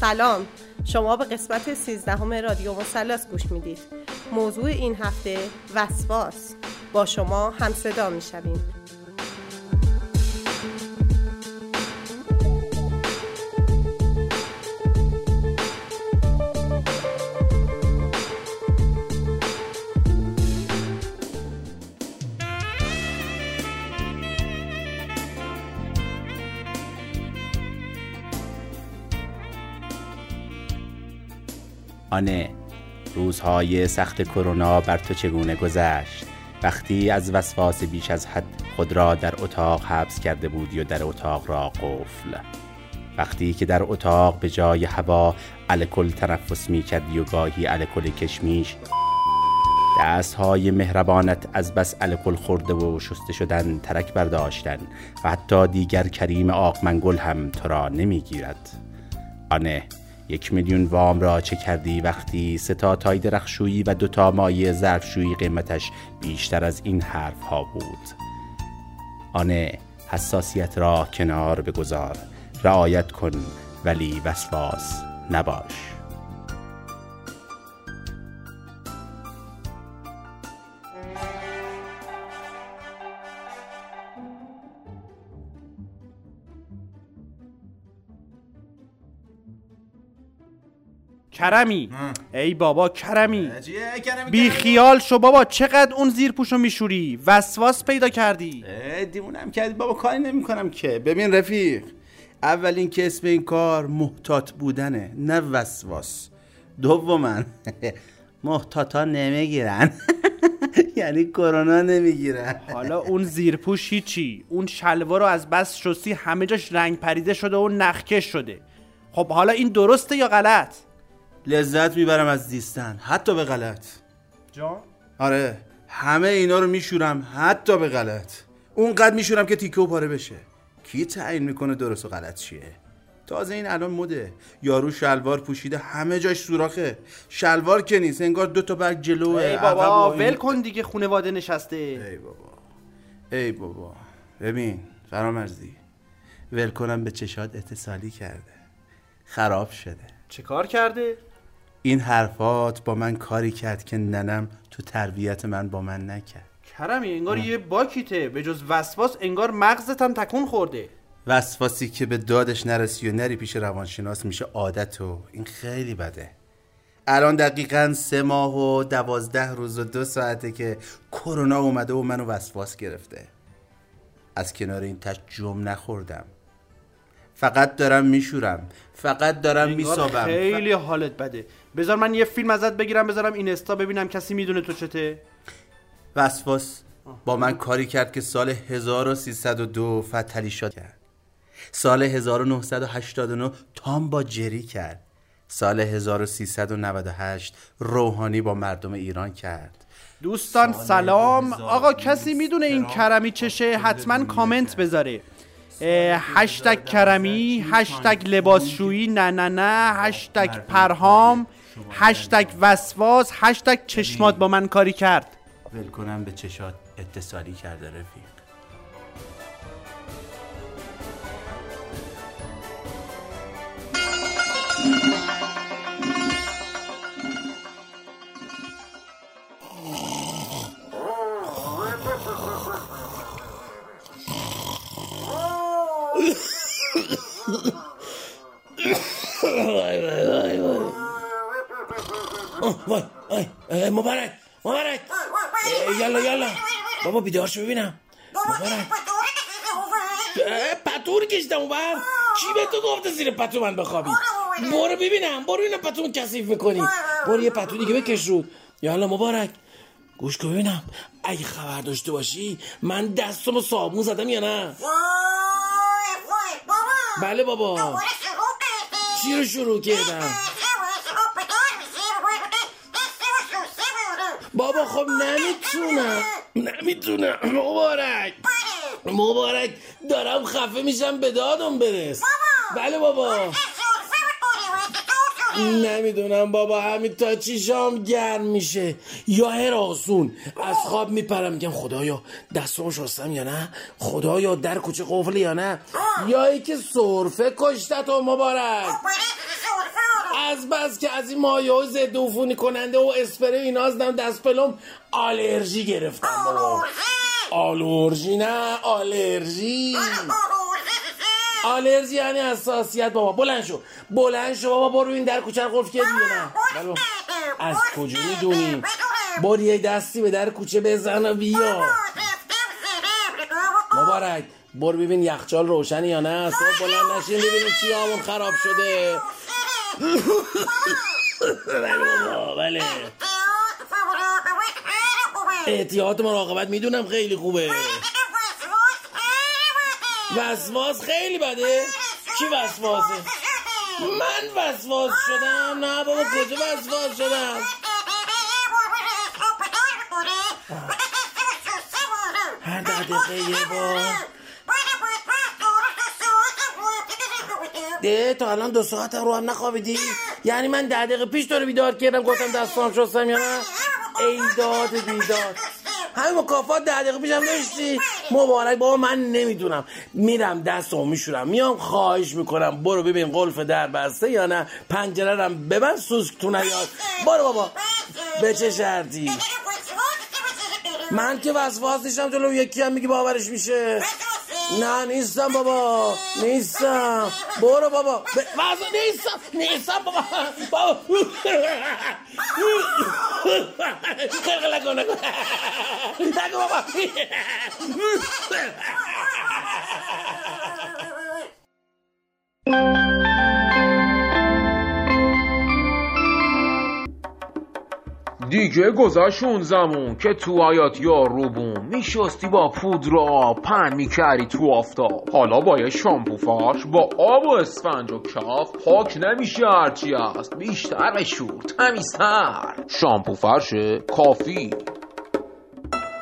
سلام. شما به قسمت 13 رادیو مثلث گوش می‌دید. موضوع این هفته وسواس. با شما همصدا می‌شویم. آنه. روزهای سخت کرونا بر تو چگونه گذشت؟ وقتی از وسواس بیش از حد خود را در اتاق حبس کرده بودی و در اتاق را قفل. وقتی که در اتاق به جای هوا الکل تنفس می کردی و گاهی الکل کشمیش دست های مهربانت از بس الکل خورده و شسته شدن ترک برداشتن و حتی دیگر کریم آقمنگل هم تو را نمی‌گیرد. آنه یک میلیون وام را چه کردی وقتی سه تا تای درخشویی و دو تا مایه ظرفشویی قیمتش بیشتر از این حرف ها بود؟ آنه حساسیت را کنار بگذار رعایت کن ولی وسواس نباش. کرمی. ای بابا کرمی. بی خیال شو بابا چقدر اون زیر پوشو میشوری؟ وسواس پیدا کردی. اه، دیوونم کردی. بابا کاری نمی‌کنم که. ببین رفیق اولین که اسم این کار محتاط بودنه نه وسواس. دوما محتاطا نمی‌گیرن. یعنی کرونا نمی‌گیرن. حالا اون زیر پوش هیچی. اون شلوار رو از بس شستی همه جاش رنگ پریده شده و نخکش شده. خب حالا این درسته یا غلط؟ لذت می‌برم از زیستن. حتی به غلط. جان؟ آره. همه اینا رو میشورم حتی به غلط. اونقدر میشورم که تیکه و پاره بشه. کی تعیین می‌کنه درست و غلط چیه؟ تازه این الان مده یارو شلوار پوشیده همه جاش سوراخه. شلوار که نیست انگار دو تا برگ جلوه ای بابا ول کن دیگه خونواده نشسته. ای بابا. ای بابا. ببین فرامرزی ول کنم به چشات اتصالی کرده. خراب شده. چه کار کرده؟ این حرفات با من کاری کرد که ننم تو تربیت من با من نکرد. کرمی انگار یه باکیته. به جز وسواس انگار مغزت هم تکون خورده. وسواسی که به دادش نرسی و نری پیش روانشناس میشه عادت و این خیلی بده. الان دقیقا سه ماه و دوازده روز و دو ساعته که کرونا اومده و منو وسواس گرفته. از کنار این تش جم نخوردم. فقط دارم میشورم. فقط دارم میسابم. خیلی حالت بده. بذار من یه فیلم ازت بگیرم بذارم این استا ببینم کسی می‌دونه تو چته. وسواس با من کاری کرد که سال 1302 فتلی شد کرد. سال 1989 تام با جری کرد. سال 1398 روحانی با مردم ایران کرد. دوستان سلام. آقا کسی می‌دونه این کرمی چشه حتما کامنت بذاره. هشتگ کرمی هشتگ لباسشویی نه نه نه. هشتگ پرهام. هشتگ وسواس هشتگ چشمات با من کاری کرد. ول کنم به چشات اتصالی کرده رفیق. مبارک مبارک. یالا یالا. بابا بیدار شو ببینم. مبارک. اه، پتو رو کشیدم اونور چی به تو گفته زیر پتو من بخوابی؟ برو ببینم برو اینو پتو کثیف می‌کنی. برو یه پتو دیگه بکش رود یالا مبارک. گوش کن ببینم. اگه خبر داشته باشی من دستمو صابون زدم یا نه؟ بله بابا. چی رو شروع کردم؟ بابا خب نمی‌تونم نمی‌تونم مبارک. مبارک. دارم خفه میشم به دادم برس. بله بابا. نمی‌دونم بابا همین تا چیشام گرم میشه. یا هراسون از خواب میپرم میگم خدایا دستمو شستم یا نه؟ خدایا در کوچه قفل یا نه؟ یا ای که سرفه کشتت و مبارک. از بس که از این مایه های ضد عفونی کننده و اسپری اینا از دست پلم آلرژی گرفتم بابا. آلرژی نه آلرژی. آلرژی یعنی حساسیت بابا. بلند شو. بلند شو بابا برو این در کوچه قفل دیگه نه؟ از کجا می‌دونی؟ برو یه دستی به در کوچه بزن و بیا. مبارک. برو ببین یخچال روشن یا نه؟ صبح بلند نشین ببینیم چی همون خراب شده. بله بله. احتیاط مراقبت می‌دونم خیلی خوبه. وسواس خیلی بده. کی وسواسه؟ من وسواس شدم. نه بابا کجا وسواس شدم؟ هر دقیقه یه بار. ده تا الان دو ساعت رو هم نخوابیدی؟ یعنی من ده دقیقه پیش تو رو بیدار کردم گفتم دستام شستم یا نه ای داد بیداد. همین مکافات ده دقیقه پیشم داشتی؟ مبارک بابا من نمی‌دونم. میرم دستمو میشورم. میام خواهش می‌کنم. برو ببین قلف در بسته یا نه. پنجره رم ببند سوسک تو نیاد. برو بابا. به چه شرطی؟ من که وسواس نیستم جلو یکی هم میگی باورش میشه. Na, nisam baba, nisam. Bora baba, vas nisam, nisam baba. Baba. Kako lako, lako. Tako baba. Thank you. دیگه گذشت اون زمون که تو آیات یا روبون میشستی با پودر پن می‌کردی تو آفتاب. حالا با یه شامپو فاش با آب و اسفنج و کف پاک نمیشه هرچی هست. بیشتر بشور تمیزتر. شامپو فرشه کافی.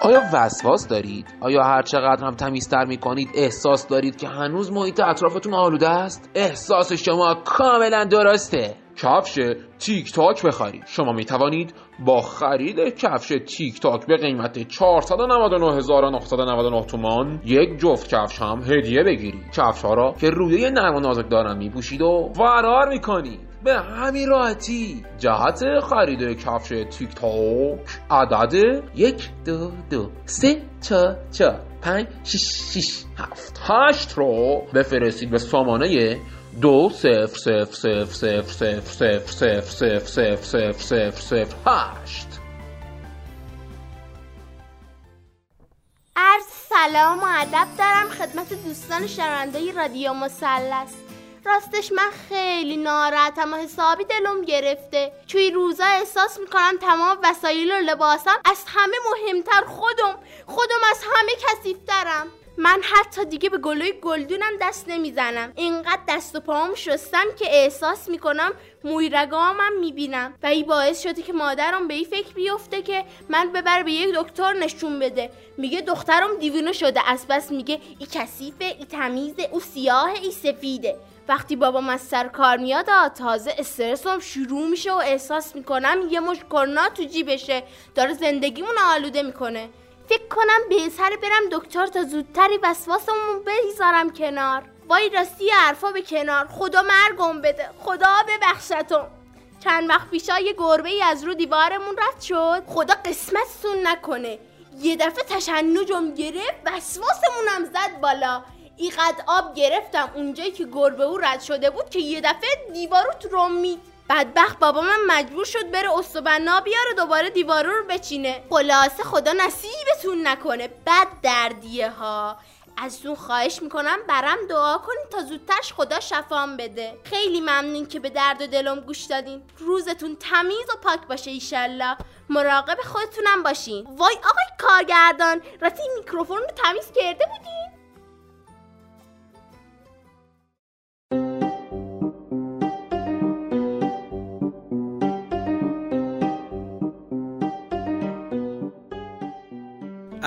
آیا وسواس دارید؟ آیا هر چقدر هم تمیزتر می‌کنید احساس دارید که هنوز محیط اطرافتون آلوده است؟ احساس شما کاملا درسته. کفش تیک تاک بخرید. شما می توانید با خرید کفش تیک تاک به قیمت 499999 تومان یک جفت کفش هم هدیه بگیرید. کفش ها را که روی نرم و نازک دارن می پوشید و فرار می کنید به همین راحتی جهت خرید کفش تیک تاک عدد یک دو دو سه چه چه پنج شش شش هفت. هشت رو بفرستید به سامانه دو صفر صفر صفر صفر صفر صفر صفر صفر صفر صفر صفر صفر هشت عرض سلام و ادب دارم خدمت دوستان شنونده رادیو مثلث راستش من خیلی ناراحتم و حسابی دلم گرفته توی روزا احساس می‌کنم تمام وسایل و لباسم از همه مهمتر خودم خودم از همه کسیفترم من حتی دیگه به گلوی گلدونم دست نمی‌زنم. اینقدر دست و پاهم شستم که احساس می‌کنم مویرگامم می‌بینم. و این باعث شده که مادرم به این فکر بیفته که من ببر به یک دکتر نشون بده. میگه دخترم دیوونه شده. از بس میگه ای کثیفه ای تمیزه او سیاه ای سفیده. وقتی بابام از سر کار میاد تازه استرسم شروع میشه و احساس می‌کنم یه مش کرونا تو جیبشه. داره زندگیمون آلوده می‌کنه. فکر کنم بهتر برم دکتر تا زودتری وسواسمون بگذارم کنار. وای راستی حرفا به کنار. خدا مرگم بده. خدا ببخشتم. چند وقت پیشا یه گربه ای از رو دیوارمون رد شد. خدا قسمتتون نکنه. یه دفعه تشنجم گرفت وسواسمونم زد بالا. ایقدر آب گرفتم اونجایی که گربه او رد شده بود که یه دفعه دیوارو تو مید بدبخت بابا من مجبور شد بره استوبنا بیاره دوباره دیوارو رو بچینه. خلاصه خدا نصیبتون نکنه بد دردیه ها. از اون خواهش می‌کنم برم دعا کنید تا زودترش خدا شفام بده. خیلی ممنون که به درد و دلم گوش دادین. روزتون تمیز و پاک باشه ایشالله. مراقب خودتونم باشین. وای آقای کارگردان راستی میکروفون رو تمیز کرده بودین؟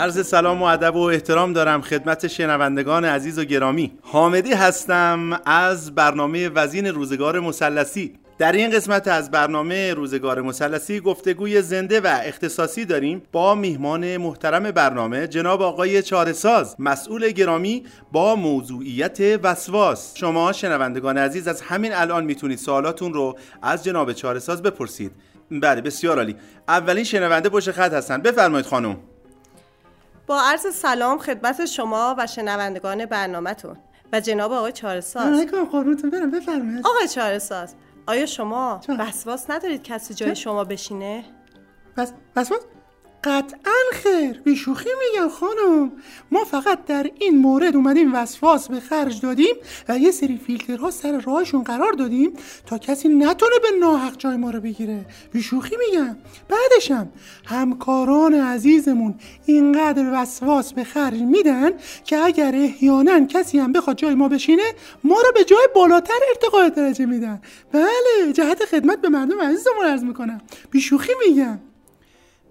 عرض سلام و ادب و احترام دارم خدمت شنوندگان عزیز و گرامی. حامدی هستم از برنامه وزین روزگار مسلسی در این قسمت از برنامه روزگار مثلثی گفتگوی زنده و اختصاصی داریم با میهمان محترم برنامه جناب آقای چارساز مسئول گرامی با موضوعیت وسواس. شما شنوندگان عزیز از همین الان می‌تونید سوالاتون رو از جناب چارساز بپرسید. بله بسیار عالی. اولین شنونده پشت خط هستن. بفرمایید خانم. با عرض سلام خدمت شما و شنوندگان برنامهتون. و جناب آقای چارساز قربونتون برم بفرمایید. آقای چارساز آیا شما وسواس ندارید کسی جای شما بشینه؟ بس وسواس؟ قطعا خیر. بی شوخی میگم خانم. ما فقط در این مورد اومدیم وسواس به خرج دادیم و یه سری فیلترها سر راهشون قرار دادیم تا کسی نتونه به ناحق جای ما رو بگیره. بی شوخی میگم. بعدشم همکاران عزیزمون اینقدر وسواس به خرج میدن که اگر احیانا کسی هم بخواد جای ما بشینه ما رو به جای بالاتر ارتقای درجه میدن. بله جهت خدمت به مردم عزیزمون عرض می‌کنم. بی شوخی میگم.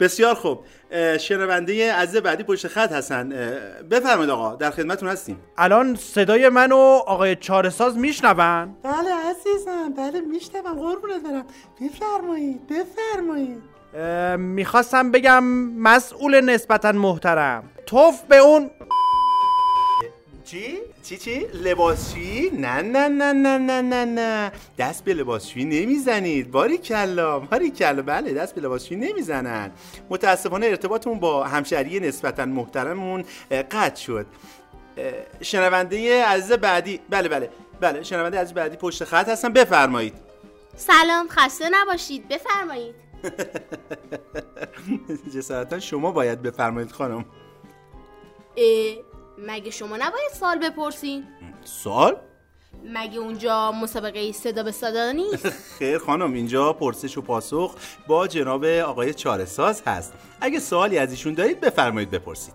بسیار خوب. شنونده عزیز بعدی پشت خط هستن. بفرمایید آقا در خدمتتون هستیم. الان صدای منو آقای چارساز میشنون؟ بله عزیزم بله میشنوم قربونت برم. بفرمایید بفرمایید. می‌خواستم بگم مسئول نسبتا محترم. توف به اون چی؟ چی چی؟ لباسشویی؟ نه نه نه نه نه نه نه. دست به لباسشویی نمی‌زنید. باری کلا باری کلا. بله دست به لباسشویی نمی‌زنن. متاسفانه ارتباطمون با همشهری نسبتا محترممون قطع شد. شنونده عزیز بعدی بله بله بله. شنونده عزیز بعدی پشت خط هستن. بفرمایید. سلام خسته نباشید. بفرمایید. جسارتا شما باید بفرمایید خانم. مگه شما نباید سوال بپرسین؟ سوال؟ مگه اونجا مسابقه صدا به صدا نیست؟ خیر خانم اینجا پرسش و پاسخ با جناب آقای چارساز هست اگه سوالی از ایشون دارید بفرمایید بپرسید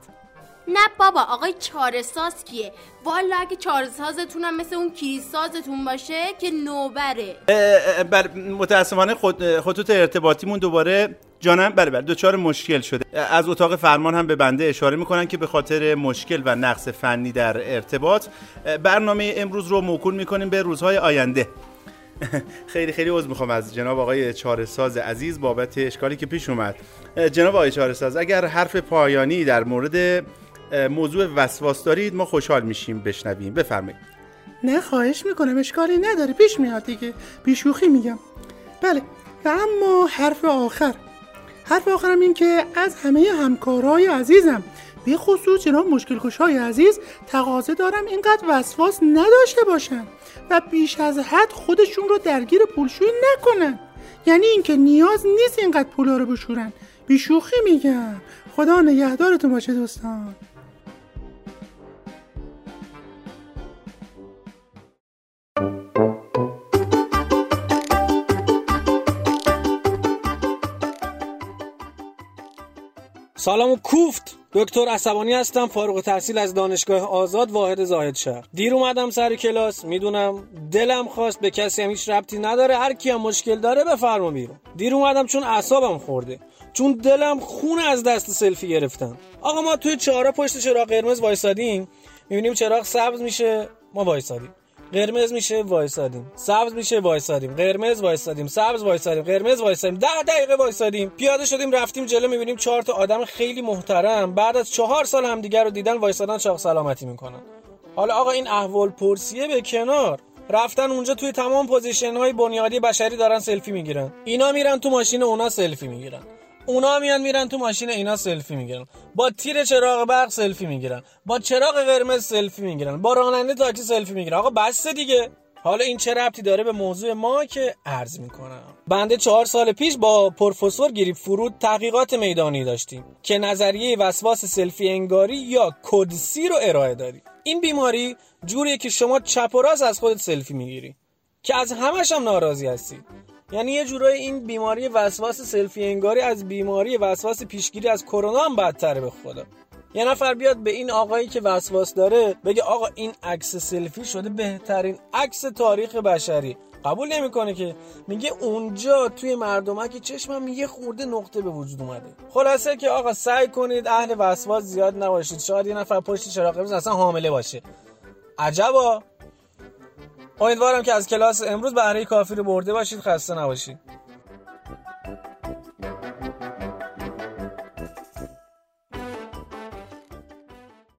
نه بابا آقای چارساز کیه والا اگه چارسازتون هم مثل اون کلیسازتون باشه که نوبره بله متاسفانه خود خطوط ارتباطیمون دوباره جانم بله بله دچار مشکل شده. از اتاق فرمان هم به بنده اشاره می‌کنن که به خاطر مشکل و نقص فنی در ارتباط برنامه امروز رو موکول می‌کنیم به روزهای آینده. خیلی خیلی عذر می‌خوام از جناب آقای چارساز عزیز بابت اشکالی که پیش اومد. جناب آقای چارساز اگر حرف پایانی در مورد موضوع وسواس دارید ما خوشحال میشیم بشنویم. بفرمایید. نه خواهش می‌کنم اشکالی نداره. پیش میاد دیگه. بیشوخی میگم. بله و اما حرف آخر. حرف آخرم این که از همه همکارای عزیزم به خصوص جناب مشکل های عزیز تقاضا دارم اینقدر وسواس نداشته باشن و بیش از حد خودشون رو درگیر پولشویی نکنن. یعنی اینکه نیاز نیست اینقدر پولا رو بشورن. بیشوخی میگم. خدا نگهدارتون باشه دوستان. سلام و کوفت. دکتر عصبانی هستم فارغ التحصیل از دانشگاه آزاد واحد زاهد شهر. دیر اومدم سر کلاس می‌دونم دلم خواست به کسی هم هیچ ربطی نداره هر کی هم مشکل داره بفرما بیرون. دیر اومدم چون اعصابم خورده چون دلم خون از دست سلفی گرفتم. آقا ما توی چهارا پشت چراغ قرمز وایسادیم می‌بینیم چراغ سبز میشه ما وایسادیم. قرمز میشه وایسادیم. سبز میشه وایسادیم. قرمز وایسادیم. سبز وایسادیم. قرمز وایسادیم. ده دقیقه وایسادیم. پیاده شدیم رفتیم جلو می‌بینیم چهار تا آدم خیلی محترم. بعد از چهار سال همدیگه رو دیدن وایسادن چاق سلامتی می‌کنن. حالا آقا این احوال پرسیه به کنار. رفتن اونجا توی تمام position های بنیادی بشری دارن سلفی می‌گیرن. اینا میرن تو ماشین اونا سلفی می‌گیرن. اونا میان میرن تو ماشین اینا سلفی می‌گیرن. با تیر چراغ برق سلفی می‌گیرن. با چراغ قرمز سلفی می‌گیرن. با راننده تاکسی سلفی می‌گیرن. آقا بس دیگه. حالا این چه ربطی داره به موضوع ما که عرض می‌کنم. بنده چهار سال پیش با پروفسور گریب فرود تحقیقات میدانی داشتیم که نظریه وسواس سلفی انگاری یا کدسی رو ارائه دادیم. این بیماری جوریه که شما چپ و راست از خودت سلفی می‌گیری. که از همش هم ناراضی هستی. یعنی یه جورایی این بیماری وسواس سلفی انگاری از بیماری وسواس پیشگیری از کرونا هم بدتره به خدا. یه نفر بیاد به این آقایی که وسواس داره بگه آقا این عکس سلفی شده بهترین عکس تاریخ بشری. قبول نمی‌کنه که. میگه اونجا توی مردمک چشمم یه خورده نقطه به وجود اومده. خلاصه که آقا سعی کنید اهل وسواس زیاد نباشید. شاید یه نفر پشت چراغ قرمز اصلا حامله باشه. عجبا. امیدوارم که از کلاس امروز بهره کافی رو برده باشید خسته نباشید.